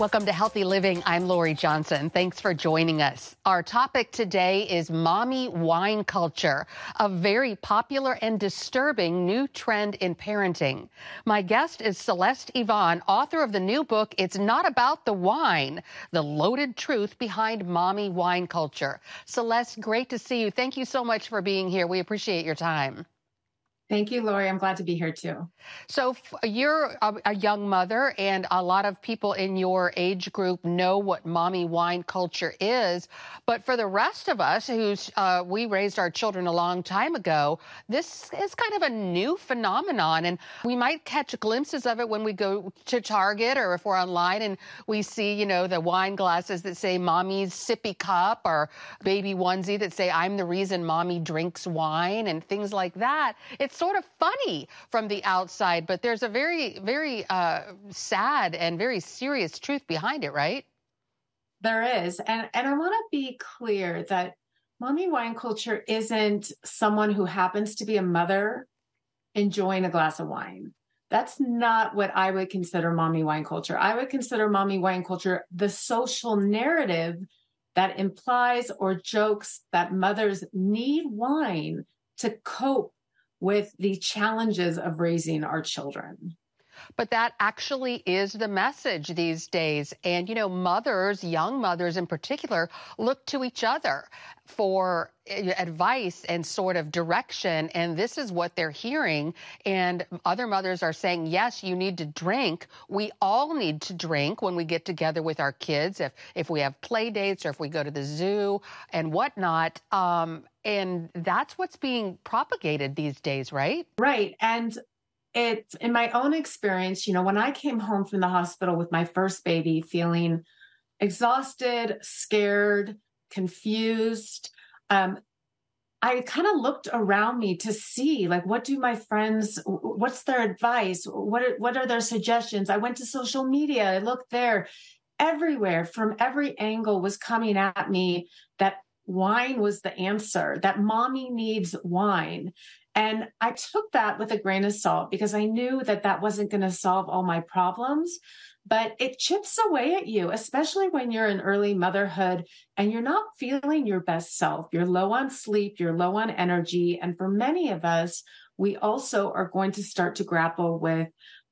Welcome to Healthy Living. I'm Lori Johnson. Thanks for joining us. Our topic today is mommy wine culture, a very popular and disturbing new trend in parenting. My guest is Celeste Yvonne, author of the new book, It's Not About the Wine, the loaded truth behind mommy wine culture. Celeste, great to see you. Thank you so much for being here. We appreciate your time. Thank you, Lori. I'm glad to be here too. So, you're a, a, young mother, and a lot of people in your age group know what mommy wine culture is. But for the rest of us, who's uh, we raised our children a long time ago, this is kind of a new phenomenon, and we might catch glimpses of it when we go to Target or if we're online and we see, you know, the wine glasses that say "Mommy's sippy cup" or "Baby onesie" that say "I'm the reason mommy drinks wine" and things like that. It's sort of funny from the outside, but there's a very, very uh, sad and very serious truth behind it, right? There is. And, and I want to be clear that mommy wine culture isn't someone who happens to be a mother enjoying a glass of wine. That's not what I would consider mommy wine culture. I would consider mommy wine culture the social narrative that implies or jokes that mothers need wine to cope with the challenges of raising our children. But that actually is the message these days. And, you know, mothers, young mothers in particular, look to each other for eh, advice and sort of direction. And this is what they're hearing. And other mothers are saying, yes, you need to drink. We all need to drink when we get together with our kids, if, if we have play dates or if we go to the zoo and whatnot. Um, and that's what's being propagated these days, right? Right. And it in my own experience, you know, when I came home from the hospital with my first baby feeling exhausted, scared, confused, um, I kind of looked around me to see like what do my friends what's their advice? What are, what are their suggestions? I went to social media I looked there. Everywhere from every angle was coming at me that wine was the answer that mommy needs wine and I took that with a grain of salt because I knew that that wasn't going to solve all my problems. But it chips away at you, especially when you're in early motherhood and you're not feeling your best self. You're low on sleep, you're low on energy. And for many of us, we also are going to start to grapple with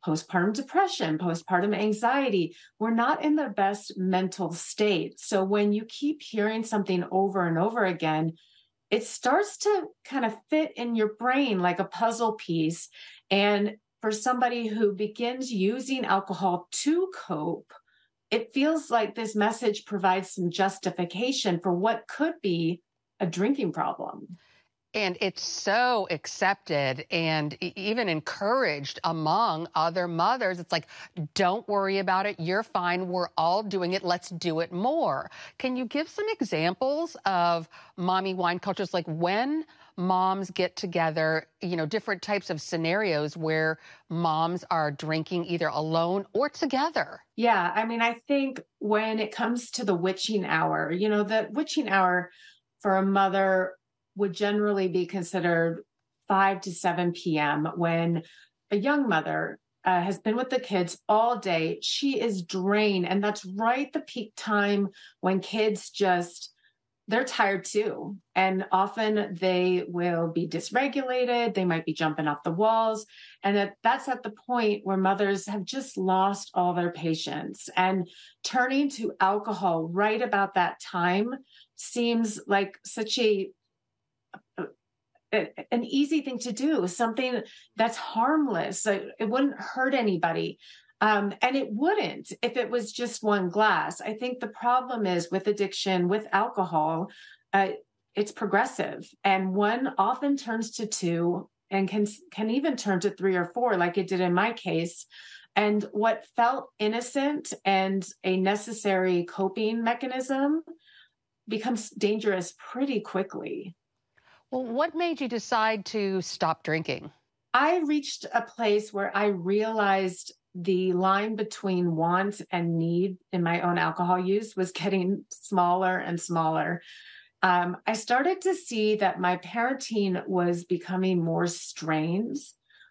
postpartum depression, postpartum anxiety. We're not in the best mental state. So when you keep hearing something over and over again, it starts to kind of fit in your brain like a puzzle piece. And for somebody who begins using alcohol to cope, it feels like this message provides some justification for what could be a drinking problem. And it's so accepted and even encouraged among other mothers. It's like, don't worry about it. You're fine. We're all doing it. Let's do it more. Can you give some examples of mommy wine cultures? Like when moms get together, you know, different types of scenarios where moms are drinking either alone or together. Yeah. I mean, I think when it comes to the witching hour, you know, the witching hour for a mother would generally be considered 5 to 7 p.m. when a young mother uh, has been with the kids all day. She is drained. And that's right the peak time when kids just, they're tired too. And often they will be dysregulated. They might be jumping off the walls. And that, that's at the point where mothers have just lost all their patience. And turning to alcohol right about that time seems like such a an easy thing to do, something that's harmless. It wouldn't hurt anybody. Um, and it wouldn't if it was just one glass. I think the problem is with addiction, with alcohol, uh, it's progressive, and one often turns to two, and can can even turn to three or four, like it did in my case. And what felt innocent and a necessary coping mechanism becomes dangerous pretty quickly. Well, what made you decide to stop drinking? I reached a place where I realized the line between want and need in my own alcohol use was getting smaller and smaller. Um, I started to see that my parenting was becoming more strained.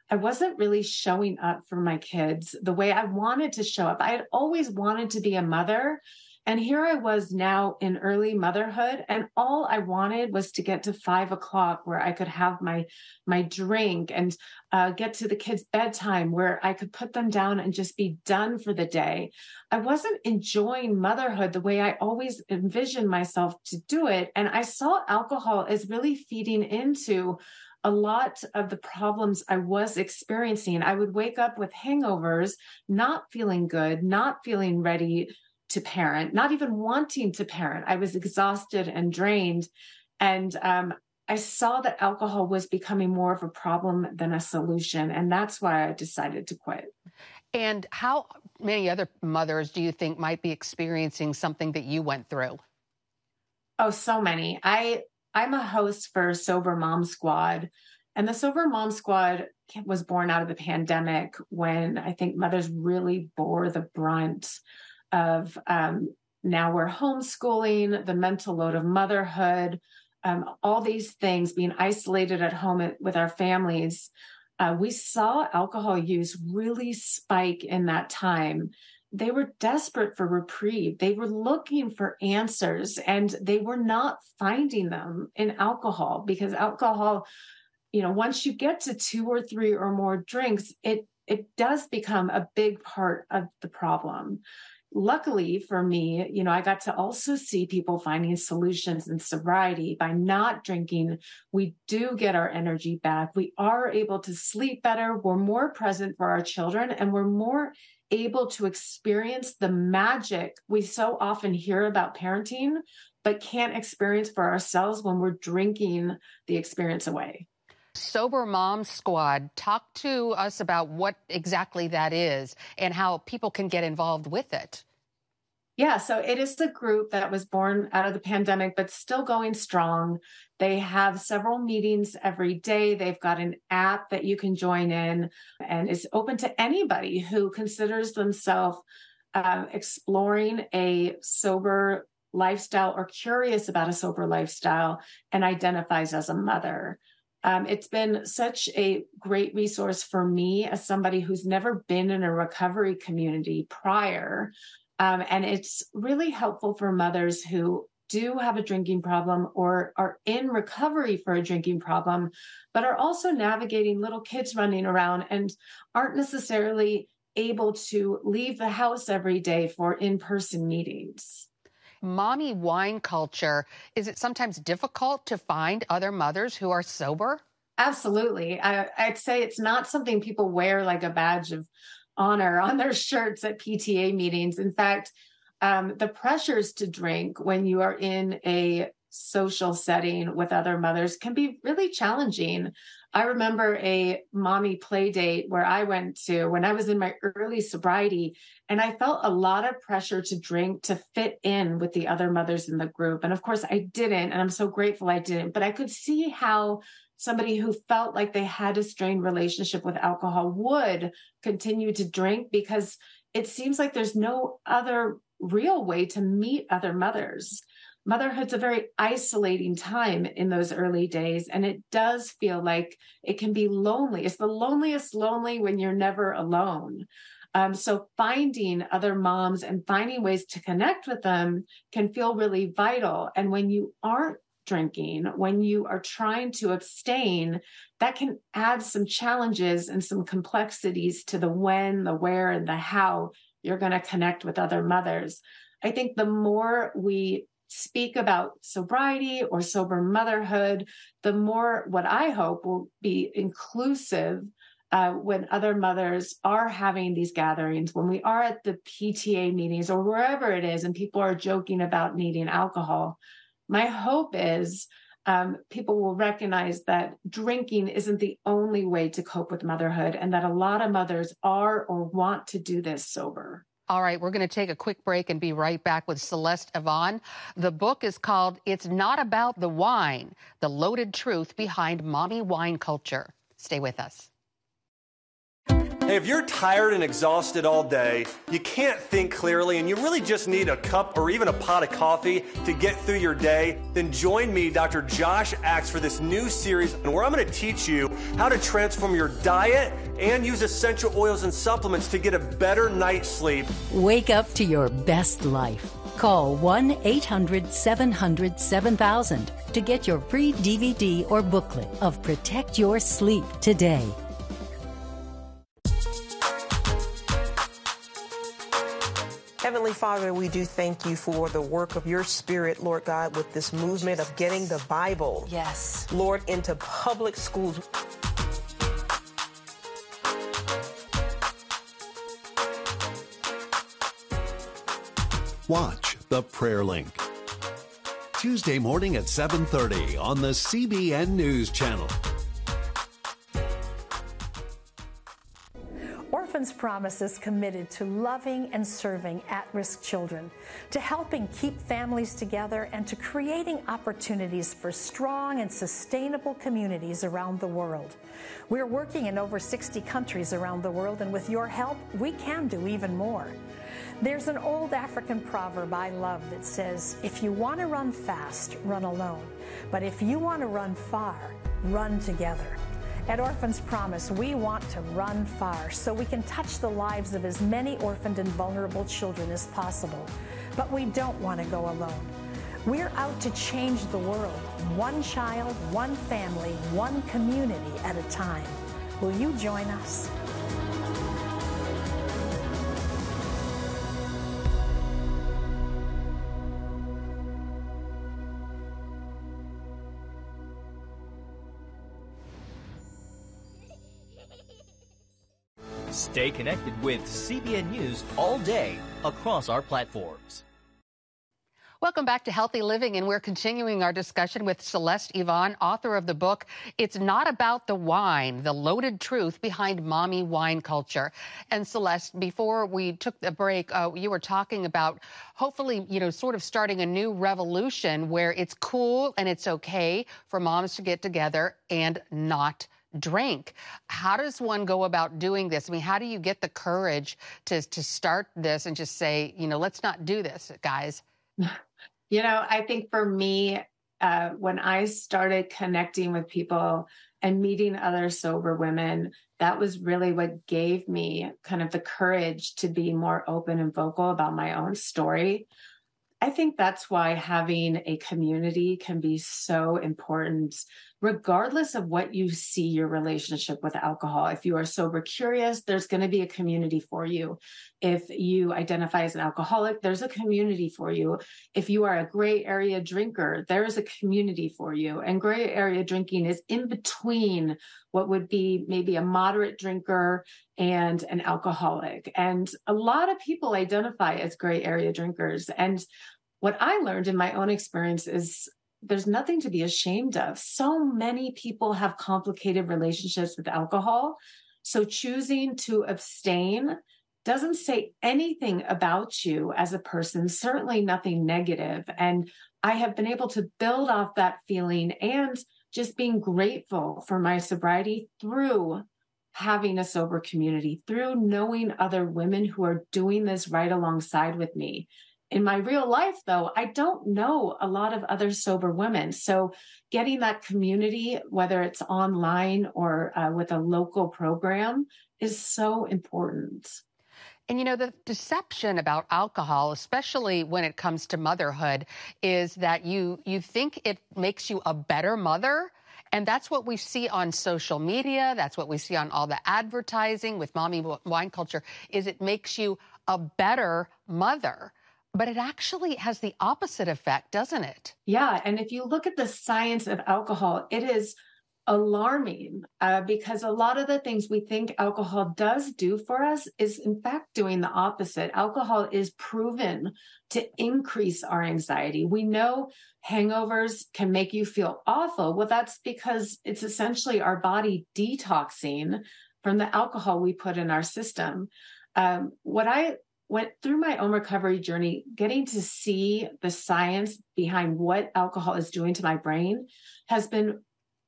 I wasn't really showing up for my kids the way I wanted to show up. I had always wanted to be a mother. And here I was now in early motherhood, and all I wanted was to get to five o'clock where I could have my my drink and uh, get to the kids' bedtime where I could put them down and just be done for the day. I wasn't enjoying motherhood the way I always envisioned myself to do it, and I saw alcohol as really feeding into a lot of the problems I was experiencing. I would wake up with hangovers, not feeling good, not feeling ready to parent, not even wanting to parent. I was exhausted and drained. And um, I saw that alcohol was becoming more of a problem than a solution. And that's why I decided to quit. And how many other mothers do you think might be experiencing something that you went through? Oh, so many. I I'm a host for Sober Mom Squad. And the Sober Mom Squad was born out of the pandemic when I think mothers really bore the brunt of um, now we're homeschooling, the mental load of motherhood, um, all these things being isolated at home with our families. Uh, we saw alcohol use really spike in that time they were desperate for reprieve. They were looking for answers and they were not finding them in alcohol because alcohol, you know, once you get to two or three or more drinks, it it does become a big part of the problem. Luckily for me, you know, I got to also see people finding solutions in sobriety by not drinking. We do get our energy back. We are able to sleep better. We're more present for our children and we're more able to experience the magic we so often hear about parenting, but can't experience for ourselves when we're drinking the experience away. Sober Mom Squad, talk to us about what exactly that is and how people can get involved with it. Yeah, so it is a group that was born out of the pandemic, but still going strong. They have several meetings every day. They've got an app that you can join in, and it's open to anybody who considers themselves uh, exploring a sober lifestyle or curious about a sober lifestyle and identifies as a mother. Um, it's been such a great resource for me as somebody who's never been in a recovery community prior um, and it's really helpful for mothers who do have a drinking problem or are in recovery for a drinking problem, but are also navigating little kids running around and aren't necessarily able to leave the house every day for in person meetings. Mommy wine culture, is it sometimes difficult to find other mothers who are sober? Absolutely. I, would say it's not something people wear like a badge of honor on their shirts at PTA meetings. In fact, um, the pressures to drink when you are in a social setting with other mothers can be really challenging. I remember a mommy play date where I went to when I was in my early sobriety, and I felt a lot of pressure to drink to fit in with the other mothers in the group. And of course, I didn't, and I'm so grateful I didn't, but I could see how somebody who felt like they had a strained relationship with alcohol would continue to drink because it seems like there's no other real way to meet other mothers. Motherhood's a very isolating time in those early days, and it does feel like it can be lonely. It's the loneliest lonely when you're never alone. Um, so finding other moms and finding ways to connect with them can feel really vital. And when you aren't drinking, when you are trying to abstain, that can add some challenges and some complexities to the when, the where, and the how you're going to connect with other mothers. I think the more we speak about sobriety or sober motherhood, the more what I hope will be inclusive uh, when other mothers are having these gatherings, when we are at the PTA meetings or wherever it is, and people are joking about needing alcohol my hope is um, people will recognize that drinking isn't the only way to cope with motherhood and that a lot of mothers are or want to do this sober. All right, we're going to take a quick break and be right back with Celeste Yvonne. The book is called It's Not About the Wine The Loaded Truth Behind Mommy Wine Culture. Stay with us. Hey, if you're tired and exhausted all day, you can't think clearly, and you really just need a cup or even a pot of coffee to get through your day, then join me, Dr. Josh Axe, for this new series where I'm going to teach you how to transform your diet and use essential oils and supplements to get a better night's sleep. Wake up to your best life. Call 1 800 700 7000 to get your free DVD or booklet of Protect Your Sleep today. Heavenly Father, we do thank you for the work of your spirit, Lord God, with this movement of getting the Bible, yes, Lord, into public schools. Watch the prayer link. Tuesday morning at 7:30 on the CBN News Channel. Orphans Promise is committed to loving and serving at risk children, to helping keep families together, and to creating opportunities for strong and sustainable communities around the world. We're working in over 60 countries around the world, and with your help, we can do even more. There's an old African proverb I love that says, If you want to run fast, run alone. But if you want to run far, run together. At Orphans Promise, we want to run far so we can touch the lives of as many orphaned and vulnerable children as possible. But we don't want to go alone. We're out to change the world, one child, one family, one community at a time. Will you join us? Stay connected with CBN News all day across our platforms. Welcome back to Healthy Living, and we're continuing our discussion with Celeste Yvonne, author of the book, It's Not About the Wine, The Loaded Truth Behind Mommy Wine Culture. And Celeste, before we took the break, uh, you were talking about hopefully, you know, sort of starting a new revolution where it's cool and it's okay for moms to get together and not drink. How does one go about doing this? I mean, how do you get the courage to to start this and just say, you know, let's not do this, guys? You know, I think for me, uh, when I started connecting with people and meeting other sober women, that was really what gave me kind of the courage to be more open and vocal about my own story. I think that's why having a community can be so important regardless of what you see your relationship with alcohol. If you are sober curious, there's going to be a community for you. If you identify as an alcoholic, there's a community for you. If you are a gray area drinker, there is a community for you. And gray area drinking is in between what would be maybe a moderate drinker and an alcoholic. And a lot of people identify as gray area drinkers. And what I learned in my own experience is there's nothing to be ashamed of. So many people have complicated relationships with alcohol. So choosing to abstain doesn't say anything about you as a person, certainly nothing negative. And I have been able to build off that feeling and just being grateful for my sobriety through having a sober community, through knowing other women who are doing this right alongside with me in my real life, though, I don't know a lot of other sober women. So, getting that community, whether it's online or uh, with a local program, is so important. And you know, the deception about alcohol, especially when it comes to motherhood, is that you you think it makes you a better mother. And that's what we see on social media. That's what we see on all the advertising with mommy wine culture is it makes you a better mother. But it actually has the opposite effect, doesn't it? Yeah. And if you look at the science of alcohol, it is alarming uh, because a lot of the things we think alcohol does do for us is, in fact, doing the opposite. Alcohol is proven to increase our anxiety. We know hangovers can make you feel awful. Well, that's because it's essentially our body detoxing from the alcohol we put in our system. Um, what I went through my own recovery journey, getting to see the science behind what alcohol is doing to my brain has been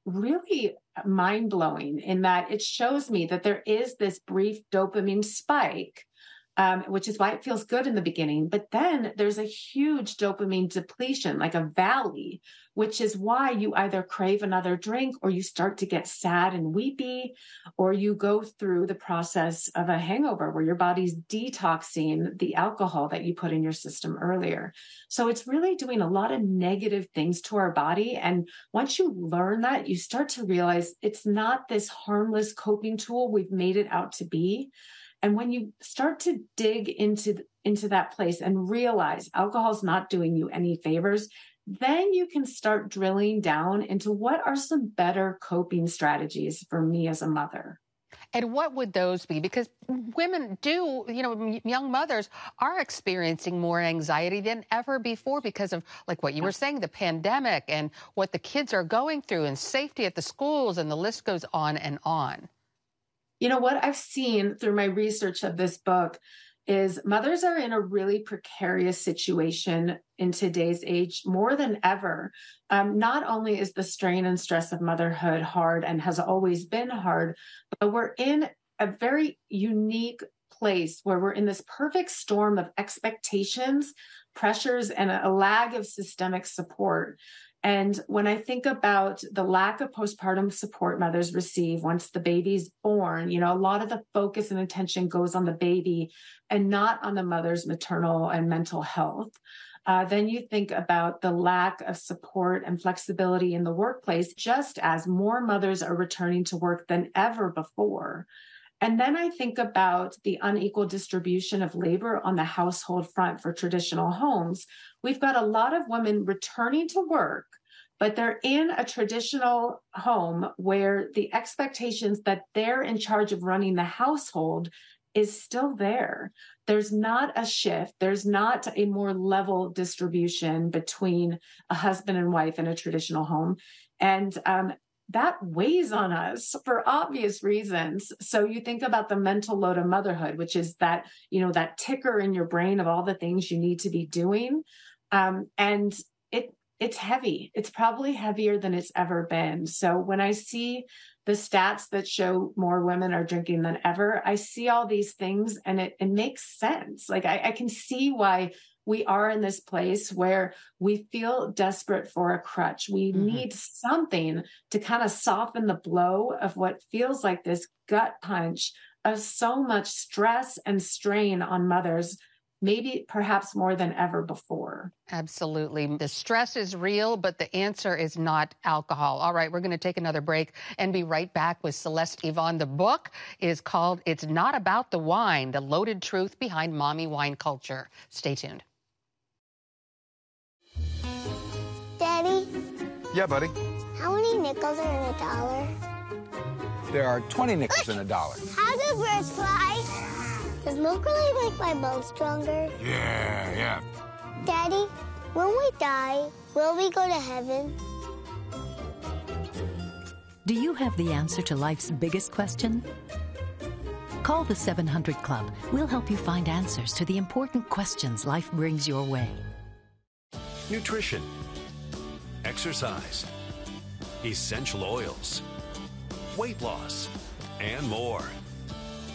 really mind blowing in that it shows me that there is this brief dopamine spike um, which is why it feels good in the beginning. But then there's a huge dopamine depletion, like a valley, which is why you either crave another drink or you start to get sad and weepy, or you go through the process of a hangover where your body's detoxing the alcohol that you put in your system earlier. So it's really doing a lot of negative things to our body. And once you learn that, you start to realize it's not this harmless coping tool we've made it out to be and when you start to dig into into that place and realize alcohol's not doing you any favors, then you can start drilling down into what are some better coping strategies for me as a mother. And what would those be? Because women do, you know, young mothers are experiencing more anxiety than ever before because of, like what you were saying, the pandemic and what the kids are going through and safety at the schools, and the list goes on and on. You know, what I've seen through my research of this book is mothers are in a really precarious situation in today's age more than ever. Um, not only is the strain and stress of motherhood hard and has always been hard, but we're in a very unique place where we're in this perfect storm of expectations, pressures, and a lag of systemic support. And when I think about the lack of postpartum support mothers receive once the baby's born, you know, a lot of the focus and attention goes on the baby and not on the mother's maternal and mental health. Uh, then you think about the lack of support and flexibility in the workplace, just as more mothers are returning to work than ever before. And then I think about the unequal distribution of labor on the household front for traditional homes. We've got a lot of women returning to work, but they're in a traditional home where the expectations that they're in charge of running the household is still there. There's not a shift. There's not a more level distribution between a husband and wife in a traditional home. And um, that weighs on us for obvious reasons. So you think about the mental load of motherhood, which is that, you know, that ticker in your brain of all the things you need to be doing. Um, and it, it's heavy. It's probably heavier than it's ever been. So when I see the stats that show more women are drinking than ever, I see all these things and it, it makes sense. Like I, I can see why we are in this place where we feel desperate for a crutch. We mm-hmm. need something to kind of soften the blow of what feels like this gut punch of so much stress and strain on mothers maybe perhaps more than ever before. Absolutely. The stress is real, but the answer is not alcohol. All right, we're going to take another break and be right back with Celeste Yvonne. The book is called It's Not About the Wine, The Loaded Truth Behind Mommy Wine Culture. Stay tuned. Yeah, buddy? How many nickels are in a dollar? There are 20 nickels in a dollar. How do birds fly? Does milk really make my bones stronger? Yeah, yeah. Daddy, when we die, will we go to heaven? Do you have the answer to life's biggest question? Call the 700 Club. We'll help you find answers to the important questions life brings your way. Nutrition exercise, essential oils, weight loss, and more.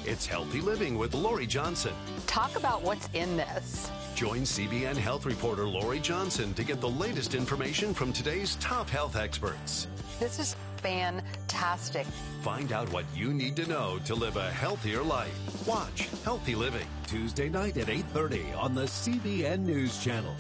It's Healthy Living with Lori Johnson. Talk about what's in this. Join CBN health reporter Lori Johnson to get the latest information from today's top health experts. This is fantastic. Find out what you need to know to live a healthier life. Watch Healthy Living Tuesday night at 8:30 on the CBN News Channel.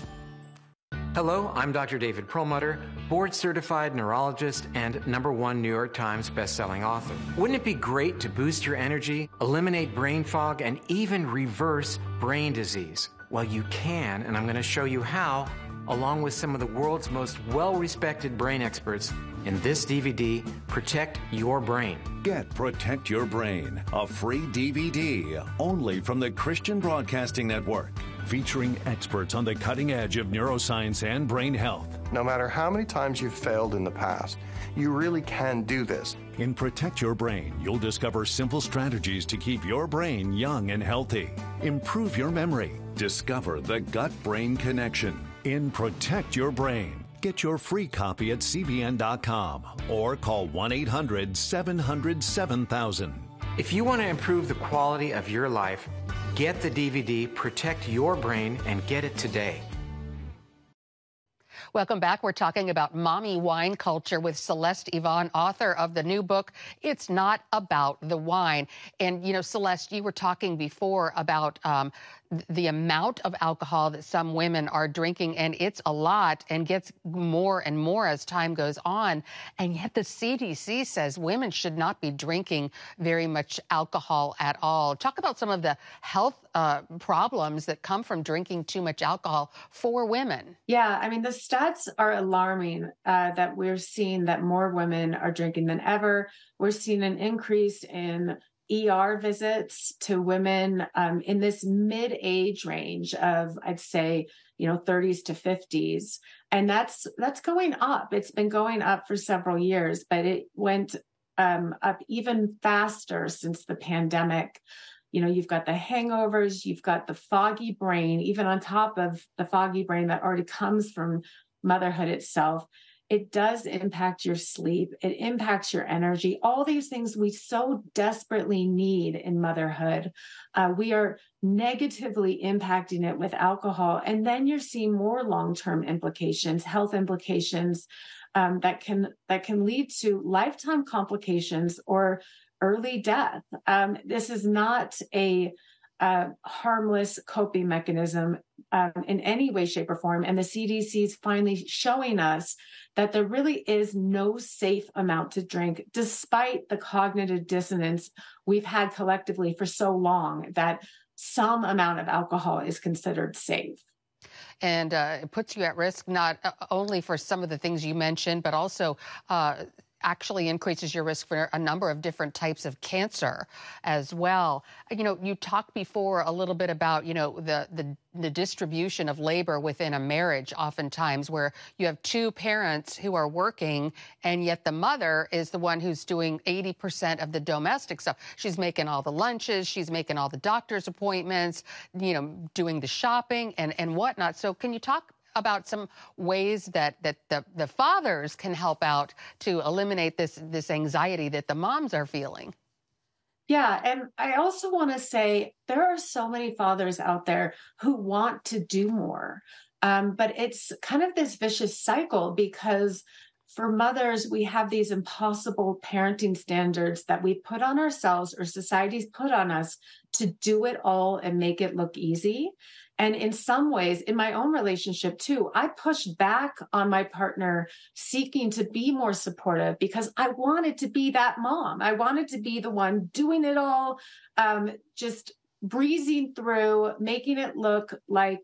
Hello, I'm Dr. David Perlmutter, board certified neurologist and number one New York Times bestselling author. Wouldn't it be great to boost your energy, eliminate brain fog, and even reverse brain disease? Well, you can, and I'm going to show you how, along with some of the world's most well respected brain experts, in this DVD, Protect Your Brain. Get Protect Your Brain, a free DVD only from the Christian Broadcasting Network featuring experts on the cutting edge of neuroscience and brain health. No matter how many times you've failed in the past, you really can do this. In Protect Your Brain, you'll discover simple strategies to keep your brain young and healthy. Improve your memory. Discover the gut brain connection. In Protect Your Brain, Get your free copy at CBN.com or call 1 800 700 7000. If you want to improve the quality of your life, get the DVD Protect Your Brain and get it today. Welcome back. We're talking about mommy wine culture with Celeste Yvonne, author of the new book, It's Not About the Wine. And, you know, Celeste, you were talking before about um, the amount of alcohol that some women are drinking, and it's a lot and gets more and more as time goes on. And yet the CDC says women should not be drinking very much alcohol at all. Talk about some of the health uh, problems that come from drinking too much alcohol for women. Yeah, I mean, the stats are alarming uh, that we're seeing that more women are drinking than ever. We're seeing an increase in ER visits to women um, in this mid age range of, I'd say, you know, 30s to 50s. And that's, that's going up. It's been going up for several years, but it went um, up even faster since the pandemic. You know, you've got the hangovers, you've got the foggy brain, even on top of the foggy brain that already comes from motherhood itself it does impact your sleep. It impacts your energy. All these things we so desperately need in motherhood. Uh, we are negatively impacting it with alcohol. And then you're seeing more long-term implications, health implications um, that can that can lead to lifetime complications or early death. Um, this is not a uh, harmless coping mechanism um, in any way, shape, or form. And the CDC is finally showing us that there really is no safe amount to drink, despite the cognitive dissonance we've had collectively for so long that some amount of alcohol is considered safe and uh, it puts you at risk not uh, only for some of the things you mentioned, but also uh, actually increases your risk for a number of different types of cancer as well. You know, you talked before a little bit about, you know, the, the, the distribution of labor within a marriage oftentimes where you have two parents who are working and yet the mother is the one who's doing 80% of the domestic stuff. She's making all the lunches, she's making all the doctor's appointments, you know, doing the shopping and, and whatnot. So can you talk about some ways that that the, the fathers can help out to eliminate this this anxiety that the moms are feeling. Yeah, and I also want to say there are so many fathers out there who want to do more. Um, but it's kind of this vicious cycle because for mothers, we have these impossible parenting standards that we put on ourselves or society's put on us to do it all and make it look easy. And in some ways, in my own relationship too, I pushed back on my partner seeking to be more supportive because I wanted to be that mom. I wanted to be the one doing it all, um, just breezing through, making it look like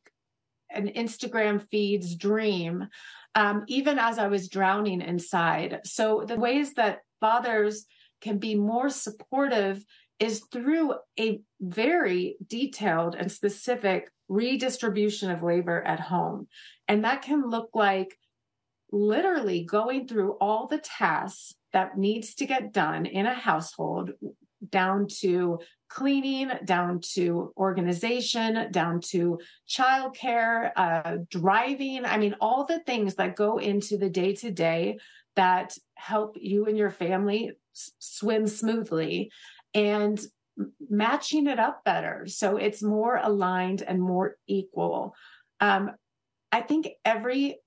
an Instagram feed's dream, um, even as I was drowning inside. So the ways that fathers can be more supportive is through a very detailed and specific redistribution of labor at home. And that can look like literally going through all the tasks that needs to get done in a household down to cleaning, down to organization, down to childcare, uh, driving. I mean, all the things that go into the day to day that help you and your family s- swim smoothly. And matching it up better so it's more aligned and more equal. Um, I think every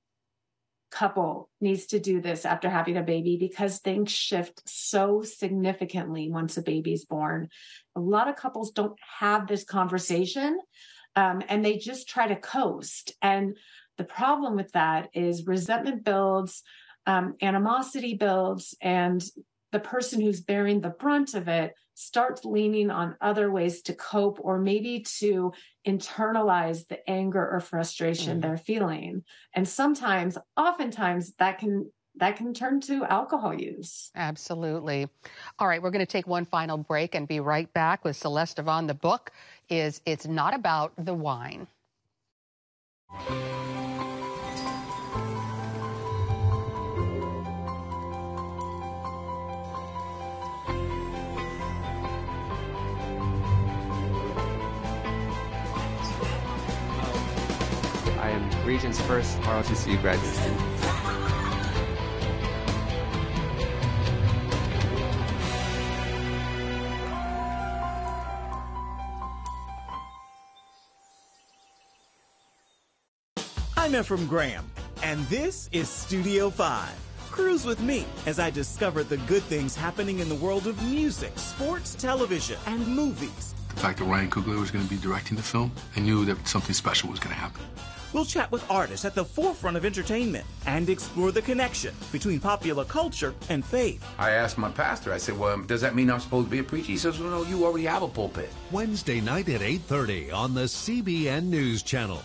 couple needs to do this after having a baby because things shift so significantly once a baby's born. A lot of couples don't have this conversation um, and they just try to coast. And the problem with that is resentment builds, um, animosity builds, and the person who's bearing the brunt of it starts leaning on other ways to cope or maybe to internalize the anger or frustration mm. they're feeling and sometimes oftentimes that can that can turn to alcohol use. Absolutely. All right, we're going to take one final break and be right back with Celeste Yvonne. The book is It's Not About the Wine. region's first ROTC grad student. I'm Efrem Graham, and this is Studio 5. Cruise with me as I discover the good things happening in the world of music, sports, television, and movies. The fact that Ryan Coogler was going to be directing the film, I knew that something special was going to happen. We'll chat with artists at the forefront of entertainment and explore the connection between popular culture and faith. I asked my pastor, I said, well, does that mean I'm supposed to be a preacher? He says, well, no, you already have a pulpit. Wednesday night at 8.30 on the CBN News Channel.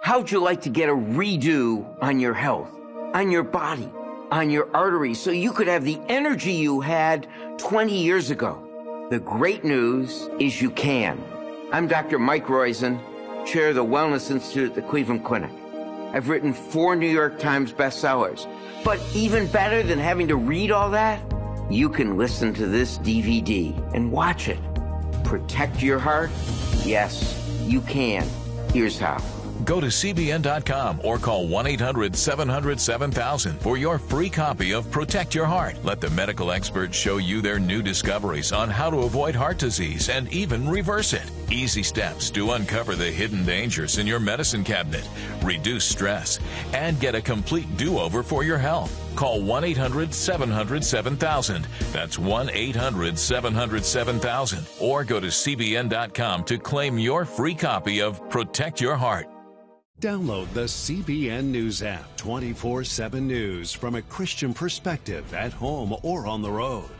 How'd you like to get a redo on your health, on your body, on your arteries, so you could have the energy you had 20 years ago? The great news is you can. I'm Dr. Mike Roizen, chair of the Wellness Institute at the Cleveland Clinic. I've written four New York Times bestsellers. But even better than having to read all that, you can listen to this DVD and watch it. Protect your heart? Yes, you can. Here's how. Go to CBN.com or call 1 800 700 7000 for your free copy of Protect Your Heart. Let the medical experts show you their new discoveries on how to avoid heart disease and even reverse it. Easy steps to uncover the hidden dangers in your medicine cabinet, reduce stress, and get a complete do over for your health. Call 1 800 700 7000. That's 1 800 700 7000. Or go to CBN.com to claim your free copy of Protect Your Heart. Download the CBN News app 24 7 news from a Christian perspective at home or on the road.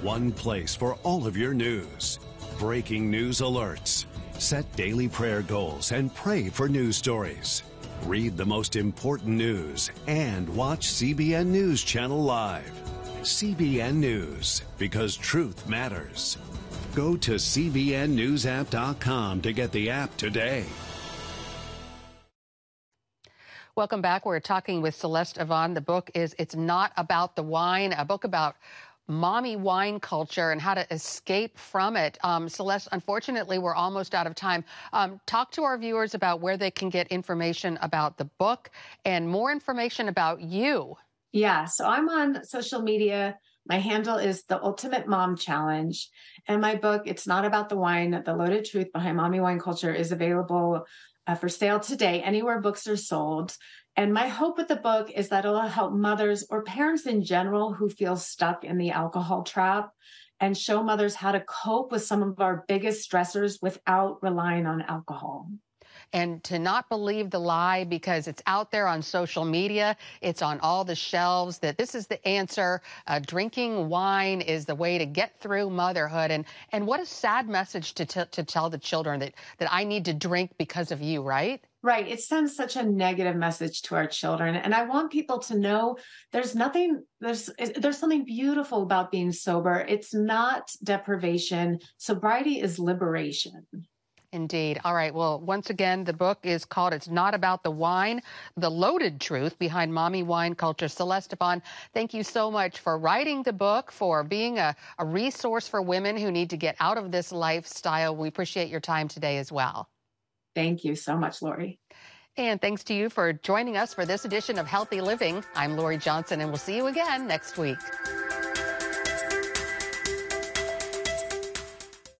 One place for all of your news. Breaking news alerts. Set daily prayer goals and pray for news stories. Read the most important news and watch CBN News Channel live. CBN News, because truth matters. Go to CBNNewsApp.com to get the app today. Welcome back. We're talking with Celeste Yvonne. The book is It's Not About the Wine, a book about mommy wine culture and how to escape from it. Um, Celeste, unfortunately, we're almost out of time. Um, talk to our viewers about where they can get information about the book and more information about you. Yeah, so I'm on social media. My handle is the Ultimate Mom Challenge. And my book, It's Not About the Wine, The Loaded Truth Behind Mommy Wine Culture, is available uh, for sale today, anywhere books are sold. And my hope with the book is that it'll help mothers or parents in general who feel stuck in the alcohol trap and show mothers how to cope with some of our biggest stressors without relying on alcohol and to not believe the lie because it's out there on social media. It's on all the shelves that this is the answer. Uh, drinking wine is the way to get through motherhood. And, and what a sad message to, t- to tell the children that, that I need to drink because of you, right? Right. It sends such a negative message to our children. And I want people to know there's nothing, there's, there's something beautiful about being sober. It's not deprivation. Sobriety is liberation. Indeed. All right. Well, once again, the book is called It's Not About the Wine, The Loaded Truth Behind Mommy Wine Culture. Celeste Yvonne, thank you so much for writing the book, for being a, a resource for women who need to get out of this lifestyle. We appreciate your time today as well. Thank you so much, Lori. And thanks to you for joining us for this edition of Healthy Living. I'm Lori Johnson, and we'll see you again next week.